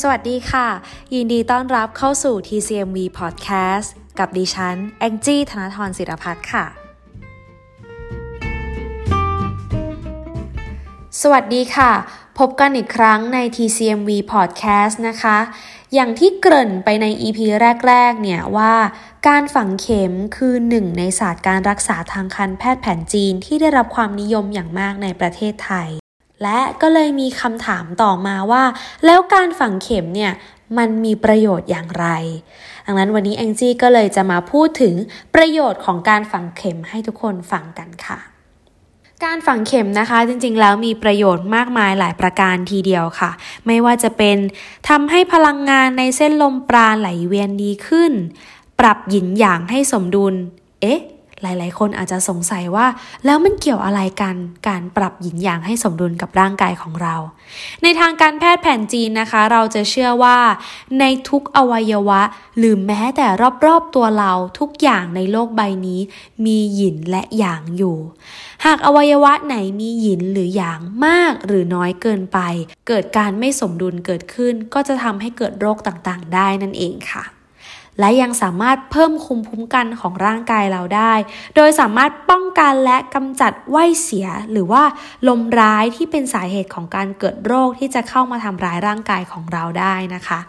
สวัสดีค่ะ ยินดีต้อนรับเข้าสู่ TCMV Podcast กับดิฉัน แองจี้ธนทรศิรพัฒน์ค่ะ สวัสดีค่ะ พบกันอีกครั้งใน TCMV Podcast นะคะ อย่างที่เกริ่นไปใน EP แรก ๆ เนี่ยว่า การฝังเข็มคือหนึ่งในศาสตร์การรักษาทางการแพทย์แผนจีนที่ได้รับความนิยมอย่างมากในประเทศไทย และก็เลยมีคำถามต่อมาว่า แล้วการฝังเข็มเนี่ยมันมีประโยชน์อย่างไร ดังนั้นวันนี้แองจี้ก็เลยจะมาพูดถึงประโยชน์ของการฝังเข็มให้ทุกคนฟังกันค่ะการฝังเข็มนะคะจริงๆ แล้วมีประโยชน์มากมายหลายประการทีเดียวค่ะ ไม่ว่าจะเป็นทำให้พลังงานในเส้นลมปราณไหลเวียนดีขึ้น ปรับหยินหยางให้สมดุล เอ๊ะ หลาย ๆ คนอาจจะสงสัยว่า แล้วมันเกี่ยวอะไรกันการปรับหยินหยางให้สมดุลกับร่างกายของเรา ในทางการแพทย์แผนจีนนะคะ เราจะเชื่อว่า ในทุกอวัยวะ หรือแม้แต่รอบ ๆ ตัวเราทุกอย่างในโลกใบนี้ มีหยินและหยางอยู่ หากอวัยวะไหนมีหยินหรือหยางมากหรือน้อยเกินไป เกิดการไม่สมดุลเกิดขึ้น ก็จะทำให้เกิดโรคต่าง ๆ ได้นั่นเองค่ะ และยังสามารถเพิ่มคุมคุ้มกันของร่างกายเราได้ โดยสามารถป้องกันและกำจัดไว้เสีย หรือว่าลมร้ายที่เป็นสาเหตุของการเกิดโรคที่จะเข้ามาทำร้ายร่างกายของเราได้นะคะ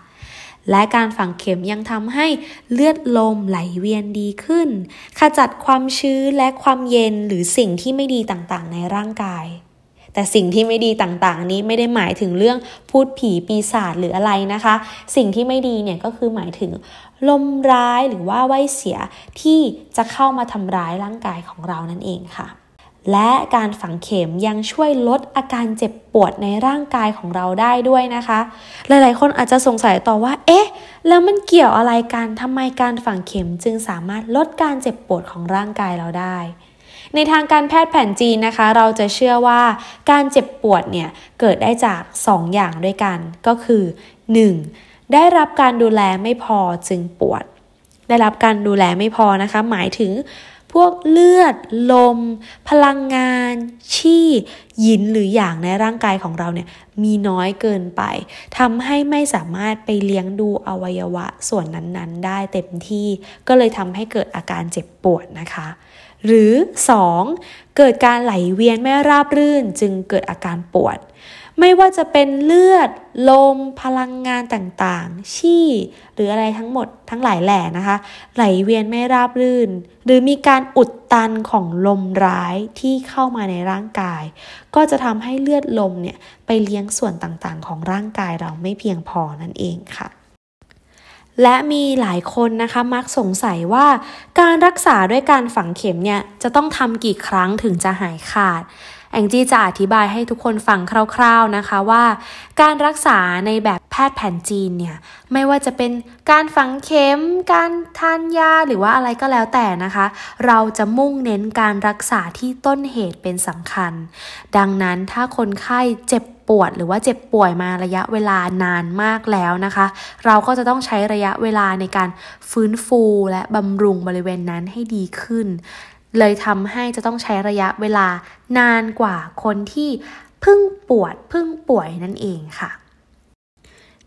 และการฝังเข็มยังทำให้เลือดลมไหลเวียนดีขึ้น ขจัดความชื้นและความเย็นหรือสิ่งที่ไม่ดีต่างๆ ในร่างกาย แต่สิ่งที่ไม่ดีต่างๆ นี้ไม่ได้หมายถึงเรื่องพูดผีปีศาจหรืออะไรนะคะ สิ่งที่ไม่ดีเนี่ยก็คือหมายถึงลมร้ายหรือว่าไว้เสียที่จะเข้ามาทำร้ายร่างกายของเรานั่นเองค่ะและการฝังเข็มยังช่วยลดอาการเจ็บปวดในร่างกายของเราได้ด้วยนะคะ หลายๆ คนอาจจะสงสัยต่อว่า เอ๊ะ แล้วมันเกี่ยวอะไรกันทำไมการฝังเข็มจึงสามารถลดการเจ็บปวดของร่างกายเราได้ ในทางการแพทย์แผนจีนนะคะ เราจะเชื่อว่าการเจ็บปวดเนี่ยเกิดได้จาก 2 อย่างด้วยกัน ก็คือ 1. ได้รับการดูแลไม่พอจึงปวด ได้รับการดูแลไม่พอนะคะ หมายถึง พวกเลือด ลม พลังงาน ชี่ยินหรืออย่างในร่างกายของเราเนี่ยมีน้อยเกินไปทำให้ไม่สามารถไปเลี้ยงดูอวัยวะส่วนนั้นๆ ได้เต็มที่ ก็เลยทำให้เกิดอาการเจ็บปวดนะคะ หรือ 2. เกิดการไหลเวียนไม่ราบรื่นจึงเกิดอาการปวด ไม่ว่าจะเป็นเลือด ลม พลังงานต่างๆ ชี่ หรืออะไรทั้งหมดทั้งหลายแหล่นะคะ ไหลเวียนไม่ราบรื่น หรือมีการอุดตันของลมร้ายที่เข้ามาในร่างกาย ก็จะทำให้เลือดลมเนี่ยไปเลี้ยงส่วนต่างๆ ของร่างกายเราไม่เพียงพอนั่นเองค่ะและมีหลายคนนะคะมักสงสัยว่าการรักษาด้วยการฝังเข็มเนี่ยจะต้องทำกี่ครั้งถึงจะหายขาด แองจี้จะอธิบายให้ทุกคนฟังคร่าว ๆนะคะว่า การรักษาในแบบแพทย์แผนจีนเนี่ยไม่ว่าจะเป็นการฝังเข็ม การทานยาหรือว่าอะไรก็แล้วแต่นะคะ เราจะมุ่งเน้นการรักษาที่ต้นเหตุเป็นสำคัญ ดังนั้นถ้าคนไข้เจ็บปวดหรือว่าเจ็บป่วยมาระยะเวลานานมากแล้วนะคะ เราก็จะต้องใช้ระยะเวลาในการฟื้นฟูและบำรุงบริเวณนั้นให้ดีขึ้น เลยทำให้จะต้องใช้ระยะเวลานานกว่าคนที่เพิ่งปวดเพิ่งป่วยนั่นเองค่ะ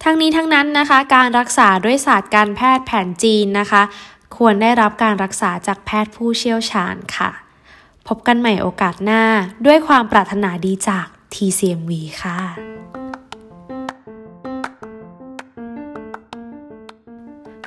ทั้งนี้ทั้งนั้นนะคะการรักษาด้วยศาสตร์การแพทย์แผนจีนนะคะ ควรได้รับการรักษาจากแพทย์ผู้เชี่ยวชาญค่ะ พบกันใหม่โอกาสหน้าด้วยความปรารถนาดีจาก TCMV ค่ะ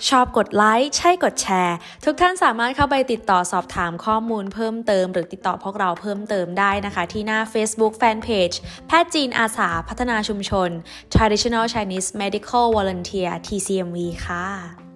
ชอบกดไลค์ ใช่กดแชร์ ทุกท่านสามารถเข้าไปติดต่อสอบถามข้อมูลเพิ่มเติม หรือติดต่อพวกเราเพิ่มเติมได้นะคะ ที่หน้า Facebook Fanpage แพทย์จีนอาสาพัฒนาชุมชน Traditional Chinese Medical Volunteer TCMV ค่ะ